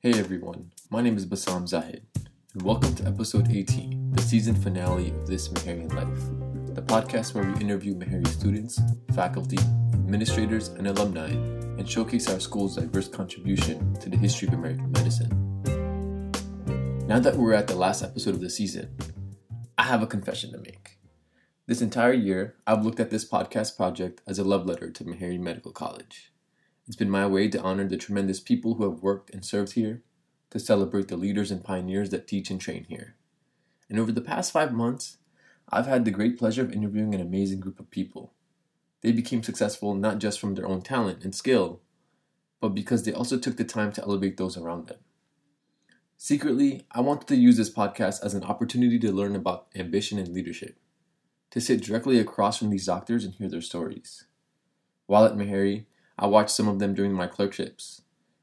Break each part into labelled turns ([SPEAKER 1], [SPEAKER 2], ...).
[SPEAKER 1] Hey everyone, my name is Bassam Zahid, and welcome to episode 18, the season finale of This Meharrian Life, the podcast where we interview Meharry students, faculty, administrators, and alumni, and showcase our school's diverse contribution to the history of American medicine. Now that we're at the last episode of the season, I have a confession to make. This entire year, I've looked at this podcast project as a love letter to Meharry Medical College. It's been my way to honor the tremendous people who have worked and served here, to celebrate the leaders and pioneers that teach and train here. And over the past five months, I've had the great pleasure of interviewing an amazing group of people. They became successful not just from their own talent and skill, but because they also took the time to elevate those around them. Secretly, I wanted to use this podcast as an opportunity to learn about ambition and leadership, to sit directly across from these doctors and hear their stories. While at Meharry, I watched some of them during my clerkships.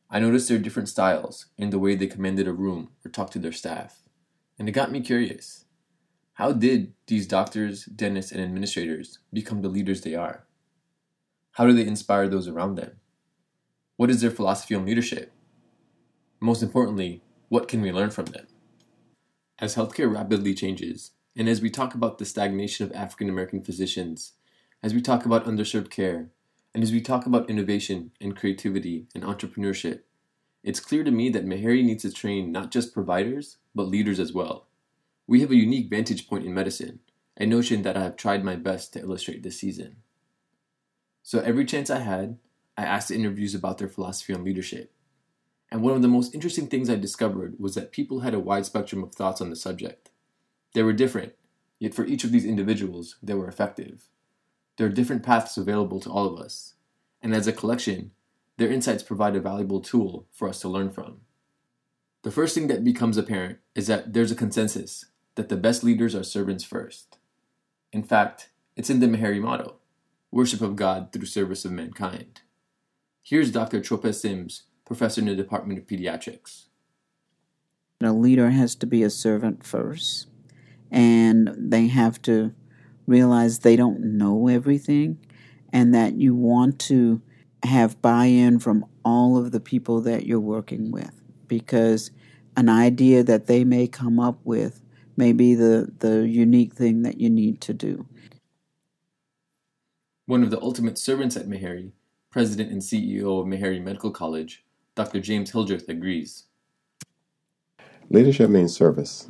[SPEAKER 1] I noticed their different styles in the way they commanded a room or talked to their staff, and it got me curious. How did these doctors, dentists, and administrators become the leaders they are? How do they inspire those around them? What is their philosophy on leadership? Most importantly, what can we learn from them? As healthcare rapidly changes, and as we talk about the stagnation of African American physicians, as we talk about underserved care, and as we talk about innovation and creativity and entrepreneurship, it's clear to me that Meharry needs to train not just providers, but leaders as well. We have a unique vantage point in medicine, a notion that I have tried my best to illustrate this season. So every chance I had, I asked the interviews about their philosophy on leadership. And one of the most interesting things I discovered was that people had a wide spectrum of thoughts on the subject. They were different, yet for each of these individuals, they were effective. There are different paths available to all of us, and as a collection, their insights provide a valuable tool for us to learn from. The first thing that becomes apparent is that there's a consensus that the best leaders are servants first. In fact, it's in the Meharry motto worship of God through service of mankind. Here's Dr. Chope Sims, professor in the Department of Pediatrics.
[SPEAKER 2] A leader has to be a servant first, and they have to realize they don't know everything and that you want to have buy in from all of the people that you're working with because an idea that they may come up with may be the, the unique thing that you need to do.
[SPEAKER 1] One of the ultimate servants at Meharry, President and CEO of Meharry Medical College, Dr. James Hildreth agrees.
[SPEAKER 3] Leadership means service.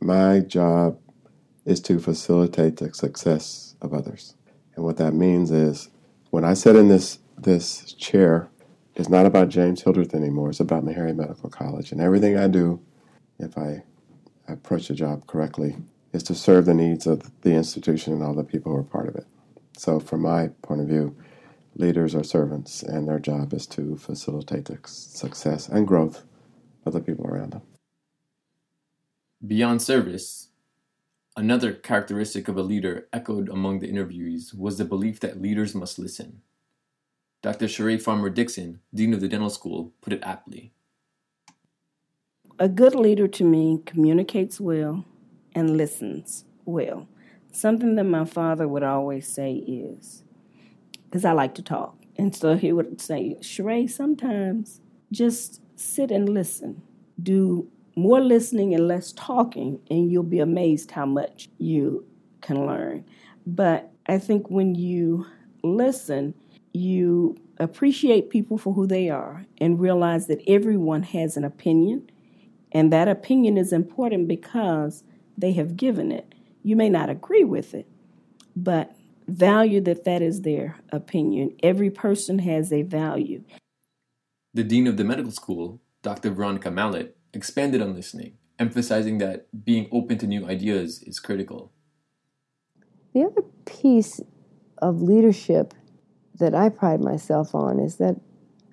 [SPEAKER 3] My job is to facilitate the success of others. And what that means is when I sit in this this chair, it's not about James Hildreth anymore. It's about Meharry Medical College. And everything I do, if I approach the job correctly, is to serve the needs of the institution and all the people who are part of it. So from my point of view, leaders are servants and their job is to facilitate the success and growth of the people around them.
[SPEAKER 1] Beyond service, another characteristic of a leader echoed among the interviewees was the belief that leaders must listen. Dr. Cherae Farmer Dixon, Dean of the Dental School, put it aptly.
[SPEAKER 4] A good leader to me communicates well and listens well. Something that my father would always say is, because I like to talk. And so he would say, Cherae, sometimes just sit and listen. Do more listening and less talking, and you'll be amazed how much you can learn. But I think when you listen, you appreciate people for who they are and realize that everyone has an opinion, and that opinion is important because they have given it. You may not agree with it, but value that that is their opinion. Every person has a value.
[SPEAKER 1] The dean of the medical school, Dr. Veronica Mallett, expanded on listening, emphasizing that being open to new ideas is critical.
[SPEAKER 5] The other piece of leadership that I pride myself on is that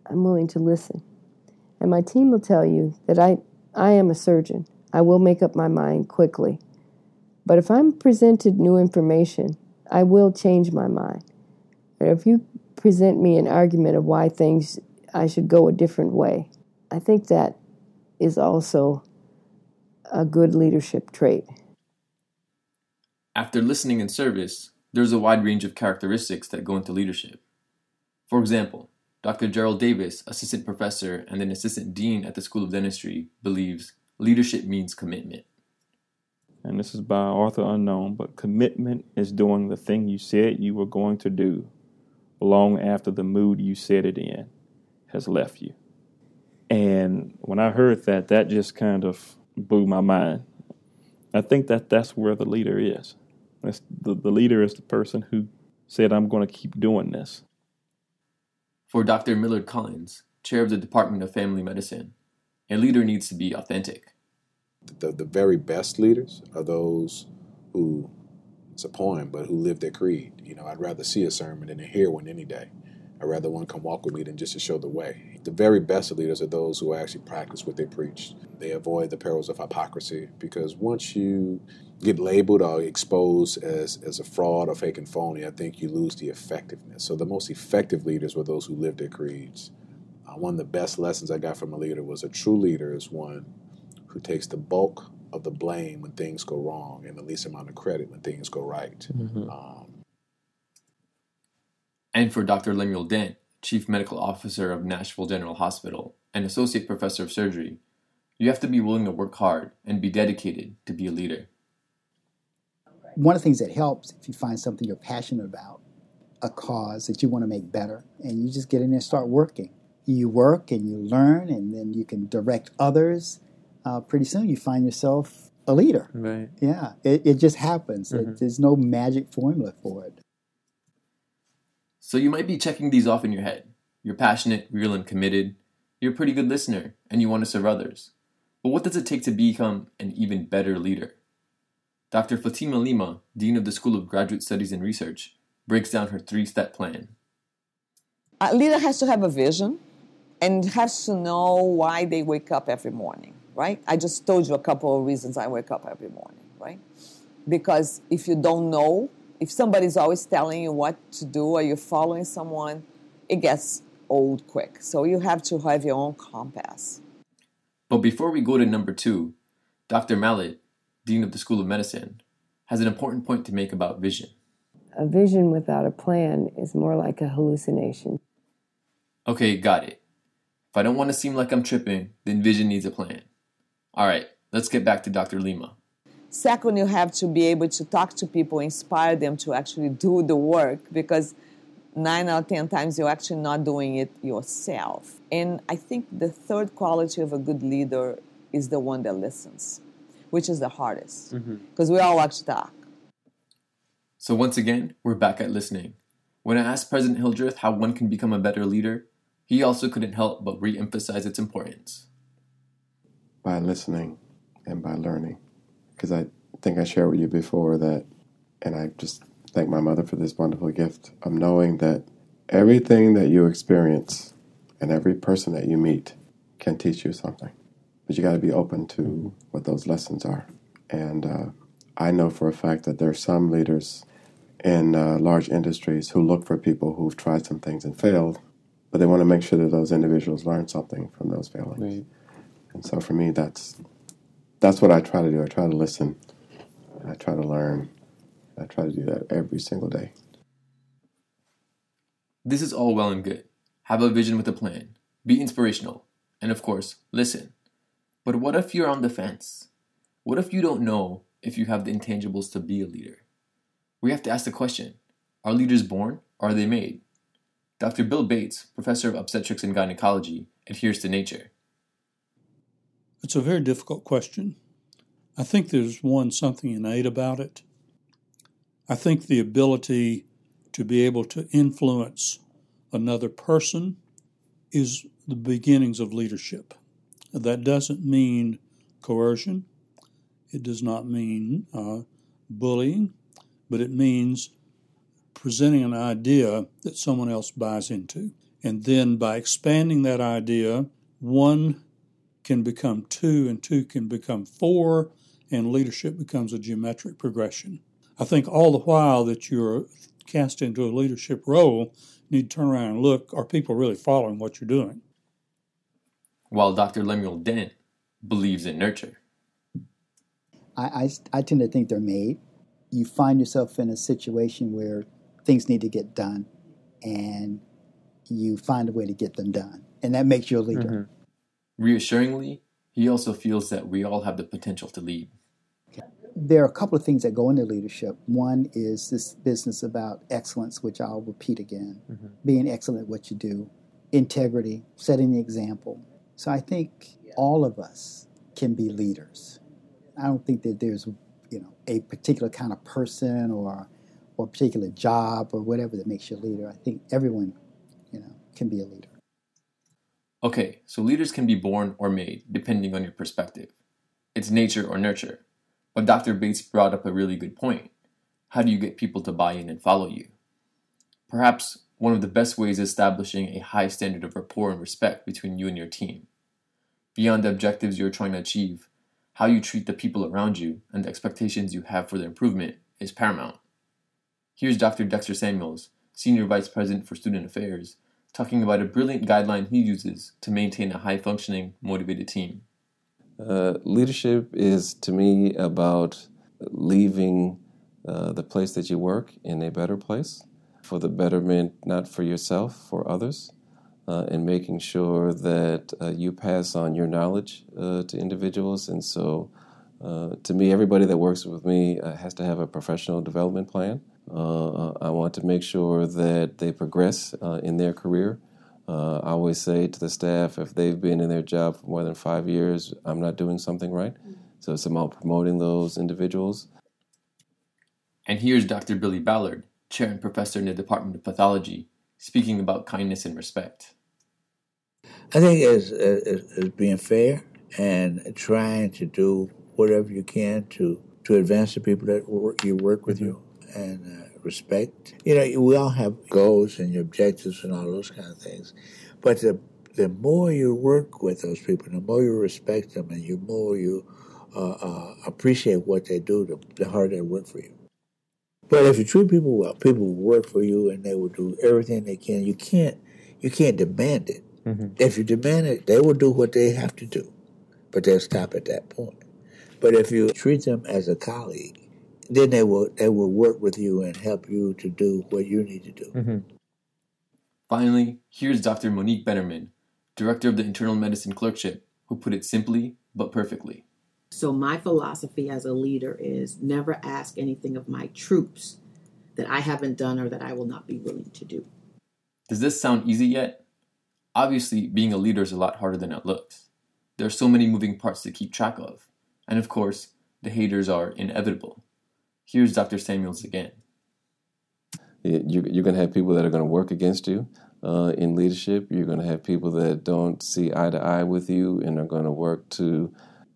[SPEAKER 5] I'm willing to listen. And my team will tell you that I, I am a surgeon. I will make up my mind quickly. But if I'm presented new information, I will change my mind. But if you present me an argument of why things I should go a different way, I think that is also a good leadership trait.
[SPEAKER 1] After listening in service, there's a wide range of characteristics that go into leadership. For example, Dr. Gerald Davis, assistant professor and then assistant dean at the School of Dentistry, believes leadership means commitment.
[SPEAKER 6] And this is by author unknown, but commitment is doing the thing you said you were going to do long after the mood you said it in has left you. And when I heard that, that just kind of blew my mind. I think that that's where the leader is. That's the, the leader is the person who said, I'm going to keep doing this.
[SPEAKER 1] For Dr. Millard Collins, chair of the Department of Family Medicine, a leader needs to be authentic.
[SPEAKER 7] The, the very best leaders are those who, it's a poem, but who live their creed. You know, I'd rather see a sermon than to hear one any day. I'd rather one come walk with me than just to show the way. The very best of leaders are those who actually practice what they preach. They avoid the perils of hypocrisy because once you get labeled or exposed as, as a fraud or fake and phony, I think you lose the effectiveness. So the most effective leaders were those who lived their creeds. Uh, one of the best lessons I got from a leader was a true leader is one who takes the bulk of the blame when things go wrong and the least amount of credit when things go right. Mm-hmm. Um,
[SPEAKER 1] and for Dr. Lemuel Dent, Chief Medical Officer of Nashville General Hospital and Associate Professor of Surgery, you have to be willing to work hard and be dedicated to be a leader.
[SPEAKER 8] One of the things that helps if you find something you're passionate about, a cause that you want to make better, and you just get in there and start working. You work and you learn, and then you can direct others. Uh, pretty soon, you find yourself a leader.
[SPEAKER 6] Right.
[SPEAKER 8] Yeah, it, it just happens. Mm-hmm. It, there's no magic formula for it.
[SPEAKER 1] So you might be checking these off in your head. You're passionate, real, and committed. You're a pretty good listener, and you want to serve others. But what does it take to become an even better leader? Dr. Fatima Lima, Dean of the School of Graduate Studies and Research, breaks down her three step plan.
[SPEAKER 9] A leader has to have a vision and has to know why they wake up every morning, right? I just told you a couple of reasons I wake up every morning, right? Because if you don't know if somebody's always telling you what to do or you're following someone, it gets old quick. So you have to have your own compass.
[SPEAKER 1] But before we go to number two, Dr. Mallett, Dean of the School of Medicine, has an important point to make about vision.
[SPEAKER 5] A vision without a plan is more like a hallucination.
[SPEAKER 1] Okay, got it. If I don't want to seem like I'm tripping, then vision needs a plan. All right, let's get back to Dr. Lima.
[SPEAKER 9] Second, you have to be able to talk to people, inspire them to actually do the work because nine out of 10 times you're actually not doing it yourself. And I think the third quality of a good leader is the one that listens, which is the hardest because mm-hmm. we all like to talk.
[SPEAKER 1] So, once again, we're back at listening. When I asked President Hildreth how one can become a better leader, he also couldn't help but re emphasize its importance.
[SPEAKER 3] By listening and by learning because I think I shared with you before that, and I just thank my mother for this wonderful gift of knowing that everything that you experience and every person that you meet can teach you something. But you got to be open to what those lessons are. And uh, I know for a fact that there are some leaders in uh, large industries who look for people who've tried some things and failed, but they want to make sure that those individuals learn something from those failings. Right. And so for me, that's that's what I try to do. I try to listen. I try to learn. I try to do that every single day.
[SPEAKER 1] This is all well and good. Have a vision with a plan. Be inspirational. And of course, listen. But what if you're on the fence? What if you don't know if you have the intangibles to be a leader? We have to ask the question Are leaders born or are they made? Dr. Bill Bates, professor of obstetrics and gynecology, adheres to nature.
[SPEAKER 10] It's a very difficult question. I think there's one something innate about it. I think the ability to be able to influence another person is the beginnings of leadership. That doesn't mean coercion, it does not mean uh, bullying, but it means presenting an idea that someone else buys into. And then by expanding that idea, one can become two, and two can become four, and leadership becomes a geometric progression. I think all the while that you're cast into a leadership role, you need to turn around and look are people really following what you're doing?
[SPEAKER 1] While Dr. Lemuel Dent believes in nurture.
[SPEAKER 8] I, I, I tend to think they're made. You find yourself in a situation where things need to get done, and you find a way to get them done. And that makes you a leader.
[SPEAKER 1] Mm-hmm. Reassuringly, he also feels that we all have the potential to lead.
[SPEAKER 8] There are a couple of things that go into leadership. One is this business about excellence, which I'll repeat again mm-hmm. being excellent at what you do, integrity, setting the example. So I think all of us can be leaders. I don't think that there's you know a particular kind of person or or a particular job or whatever that makes you a leader. I think everyone, you know, can be a leader.
[SPEAKER 1] Okay, so leaders can be born or made depending on your perspective. It's nature or nurture. But Dr. Bates brought up a really good point. How do you get people to buy in and follow you? Perhaps one of the best ways is establishing a high standard of rapport and respect between you and your team. Beyond the objectives you're trying to achieve, how you treat the people around you and the expectations you have for their improvement is paramount. Here's Dr. Dexter Samuels, Senior Vice President for Student Affairs, talking about a brilliant guideline he uses to maintain a high functioning, motivated team.
[SPEAKER 11] Uh, leadership is to me about leaving uh, the place that you work in a better place for the betterment, not for yourself, for others, uh, and making sure that uh, you pass on your knowledge uh, to individuals. And so, uh, to me, everybody that works with me has to have a professional development plan. I want to make sure that they progress in their career. Uh, I always say to the staff, if they've been in their job for more than five years, I'm not doing something right. Mm-hmm. So it's about promoting those individuals.
[SPEAKER 1] And here's Dr. Billy Ballard, chair and professor in the Department of Pathology, speaking about kindness and respect.
[SPEAKER 12] I think as, as, as being fair and trying to do whatever you can to, to advance the people that work, you work with mm-hmm. you and uh, respect. You know, we all have goals and objectives and all those kind of things. But the, the more you work with those people, the more you respect them and the more you uh, uh, appreciate what they do, the, the harder they work for you. But if you treat people well, people will work for you and they will do everything they can. You can't you can't demand it. Mm-hmm. If you demand it, they will do what they have to do, but they'll stop at that point. But if you treat them as a colleague then they will they will work with you and help you to do what you need to do. Mm-hmm.
[SPEAKER 1] Finally, here's Dr. Monique Bennerman, director of the internal medicine clerkship, who put it simply but perfectly.
[SPEAKER 13] So my philosophy as a leader is never ask anything of my troops that I haven't done or that I will not be willing to do.
[SPEAKER 1] Does this sound easy yet? Obviously, being a leader is a lot harder than it looks. There are so many moving parts to keep track of. And of course, the haters are inevitable. Here's Dr. Samuels again.
[SPEAKER 11] You're going to have people that are going to work against you uh, in leadership. You're going to have people that don't see eye to eye with you and are going to work to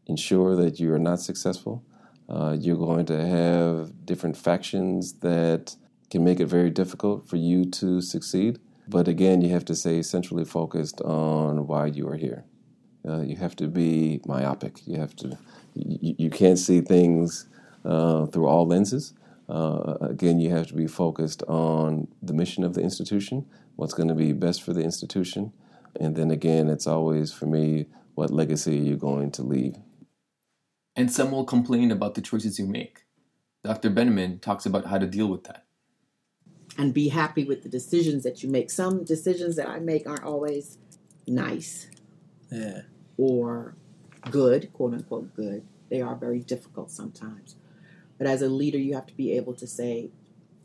[SPEAKER 11] ensure that you are not successful. Uh, you're going to have different factions that can make it very difficult for you to succeed. But again, you have to stay centrally focused on why you are here. Uh, you have to be myopic. You have to. You, you can't see things uh, through all lenses. Uh, again, you have to be focused on the mission of the institution, what's going to be best for the institution, and then again, it's always for me, what legacy you're going to leave.
[SPEAKER 1] And some will complain about the choices you make. Dr. Benjamin talks about how to deal with that.
[SPEAKER 13] And be happy with the decisions that you make. Some decisions that I make aren't always nice.
[SPEAKER 12] Yeah.
[SPEAKER 13] Or good, quote unquote good. They are very difficult sometimes. But as a leader, you have to be able to say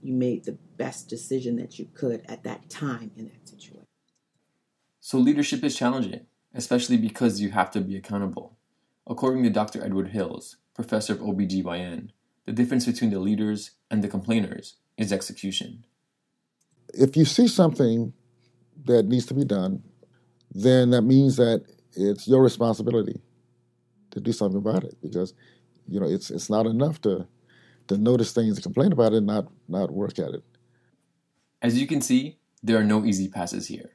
[SPEAKER 13] you made the best decision that you could at that time in that situation.
[SPEAKER 1] So, leadership is challenging, especially because you have to be accountable. According to Dr. Edward Hills, professor of OBGYN, the difference between the leaders and the complainers is execution.
[SPEAKER 14] If you see something that needs to be done, then that means that it's your responsibility to do something about it because you know it's it's not enough to to notice things and complain about it, and not not work at it.
[SPEAKER 1] As you can see, there are no easy passes here.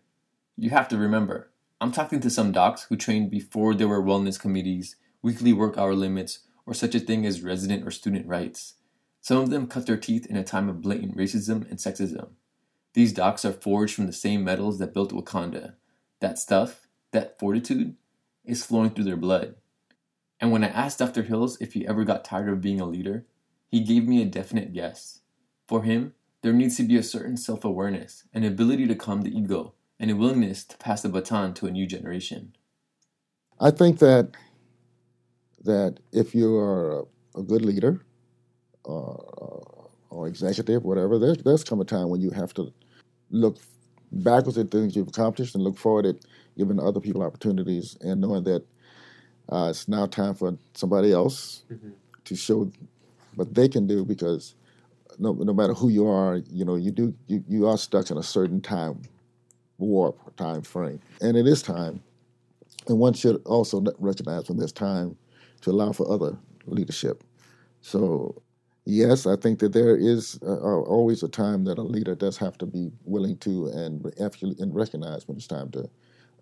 [SPEAKER 1] You have to remember, I'm talking to some docs who trained before there were wellness committees, weekly work hour limits, or such a thing as resident or student rights. Some of them cut their teeth in a time of blatant racism and sexism. These docs are forged from the same metals that built Wakanda. That stuff, that fortitude, is flowing through their blood. And when I asked Dr. Hills if he ever got tired of being a leader, he gave me a definite yes. For him, there needs to be a certain self awareness, an ability to calm the ego, and a willingness to pass the baton to a new generation?
[SPEAKER 14] I think that that if you are a, a good leader or, or executive, whatever, there's there's come a time when you have to look backwards at things you've accomplished and look forward at giving other people opportunities and knowing that uh, it's now time for somebody else mm-hmm. to show what they can do because no, no matter who you are, you know, you do you, you are stuck in a certain time warp time frame. And it is time. And one should also recognize when there's time to allow for other leadership. So, yes, I think that there is uh, always a time that a leader does have to be willing to and and recognize when it's time to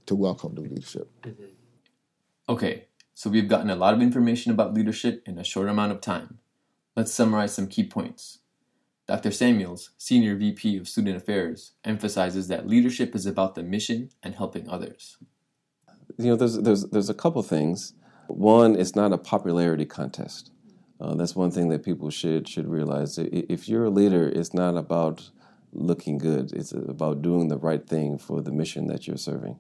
[SPEAKER 14] to welcome new leadership.
[SPEAKER 1] Okay, so we've gotten a lot of information about leadership in a short amount of time. Let's summarize some key points. Dr. Samuels, Senior VP of Student Affairs, emphasizes that leadership is about the mission and helping others.
[SPEAKER 11] You know, there's, there's, there's a couple things. One, it's not a popularity contest. Uh, that's one thing that people should should realize. If you're a leader, it's not about looking good. It's about doing the right thing for the mission that you're serving.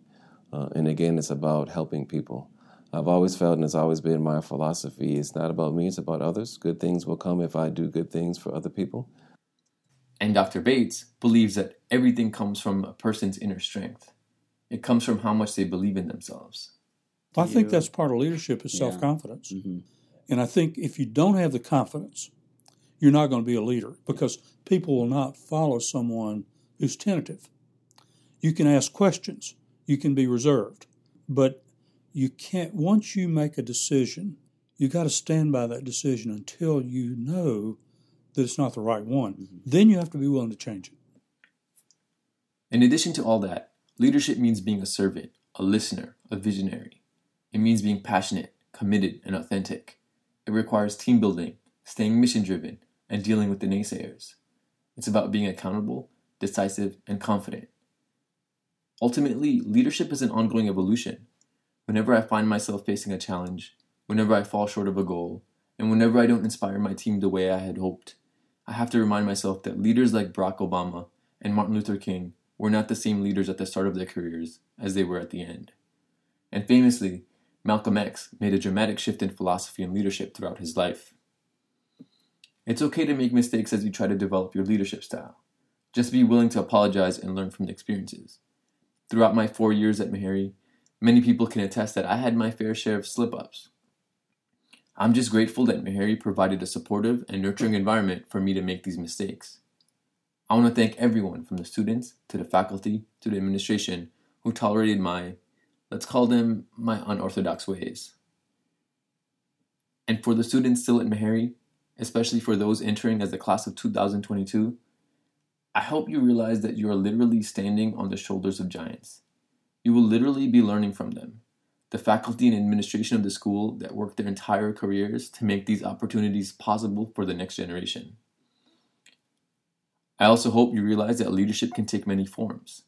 [SPEAKER 11] Uh, and again, it's about helping people. I've always felt, and it's always been my philosophy, it's not about me, it's about others. Good things will come if I do good things for other people.
[SPEAKER 1] And Dr. Bates believes that everything comes from a person's inner strength. It comes from how much they believe in themselves.
[SPEAKER 10] I think that's part of leadership is yeah. self confidence. Mm-hmm. And I think if you don't have the confidence, you're not going to be a leader because people will not follow someone who's tentative. You can ask questions, you can be reserved, but you can't, once you make a decision, you got to stand by that decision until you know that it's not the right one. Mm-hmm. Then you have to be willing to change it.
[SPEAKER 1] In addition to all that, leadership means being a servant, a listener, a visionary. It means being passionate, committed, and authentic. It requires team building, staying mission driven, and dealing with the naysayers. It's about being accountable, decisive, and confident. Ultimately, leadership is an ongoing evolution. Whenever I find myself facing a challenge, whenever I fall short of a goal, and whenever I don't inspire my team the way I had hoped, I have to remind myself that leaders like Barack Obama and Martin Luther King were not the same leaders at the start of their careers as they were at the end. And famously, Malcolm X made a dramatic shift in philosophy and leadership throughout his life. It's okay to make mistakes as you try to develop your leadership style. Just be willing to apologize and learn from the experiences. Throughout my four years at Meharry, many people can attest that I had my fair share of slip ups, I'm just grateful that Meharry provided a supportive and nurturing environment for me to make these mistakes. I want to thank everyone from the students to the faculty to the administration who tolerated my, let's call them my unorthodox ways. And for the students still at Meharry, especially for those entering as the class of 2022, I hope you realize that you are literally standing on the shoulders of giants. You will literally be learning from them the faculty and administration of the school that worked their entire careers to make these opportunities possible for the next generation. I also hope you realize that leadership can take many forms.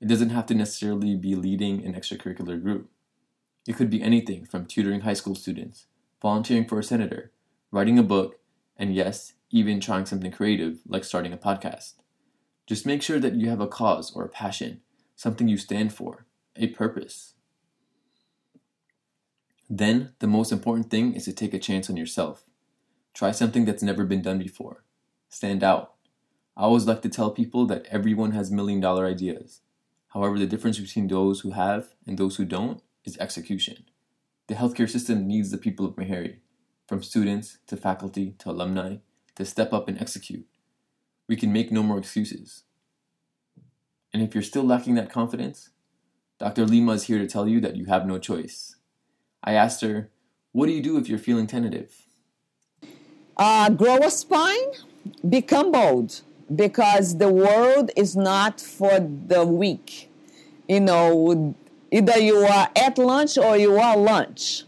[SPEAKER 1] It doesn't have to necessarily be leading an extracurricular group. It could be anything from tutoring high school students, volunteering for a senator, writing a book, and yes, even trying something creative like starting a podcast. Just make sure that you have a cause or a passion, something you stand for, a purpose. Then, the most important thing is to take a chance on yourself. Try something that's never been done before. Stand out. I always like to tell people that everyone has million dollar ideas. However, the difference between those who have and those who don't is execution. The healthcare system needs the people of Meharry, from students to faculty to alumni, to step up and execute. We can make no more excuses. And if you're still lacking that confidence, Dr. Lima is here to tell you that you have no choice. I asked her, What do you do if you're feeling tentative?
[SPEAKER 9] Uh, grow a spine, become bold, because the world is not for the weak. You know, either you are at lunch or you are lunch.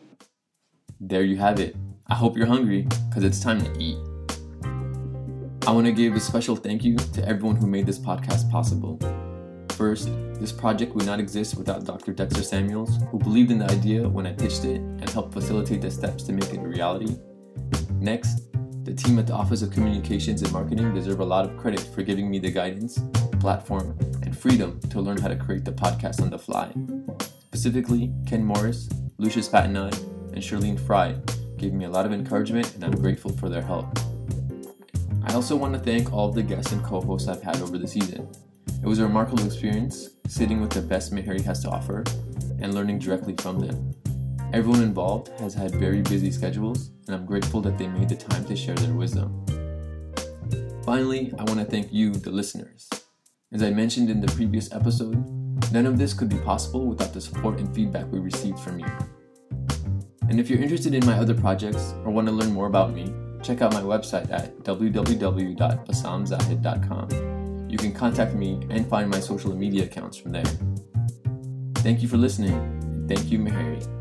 [SPEAKER 1] There you have it. I hope you're hungry because it's time to eat. I want to give a special thank you to everyone who made this podcast possible. First, this project would not exist without Dr. Dexter Samuels, who believed in the idea when I pitched it and helped facilitate the steps to make it a reality. Next, the team at the Office of Communications and Marketing deserve a lot of credit for giving me the guidance platform, and freedom to learn how to create the podcast on the fly. Specifically, Ken Morris, Lucius Patanai, and Charlene Fry gave me a lot of encouragement, and I'm grateful for their help. I also want to thank all of the guests and co hosts I've had over the season. It was a remarkable experience sitting with the best Meharry has to offer and learning directly from them. Everyone involved has had very busy schedules, and I'm grateful that they made the time to share their wisdom. Finally, I want to thank you, the listeners. As I mentioned in the previous episode, none of this could be possible without the support and feedback we received from you. And if you're interested in my other projects or want to learn more about me, check out my website at www.bassamzahid.com. You can contact me and find my social media accounts from there. Thank you for listening, thank you, Meharry.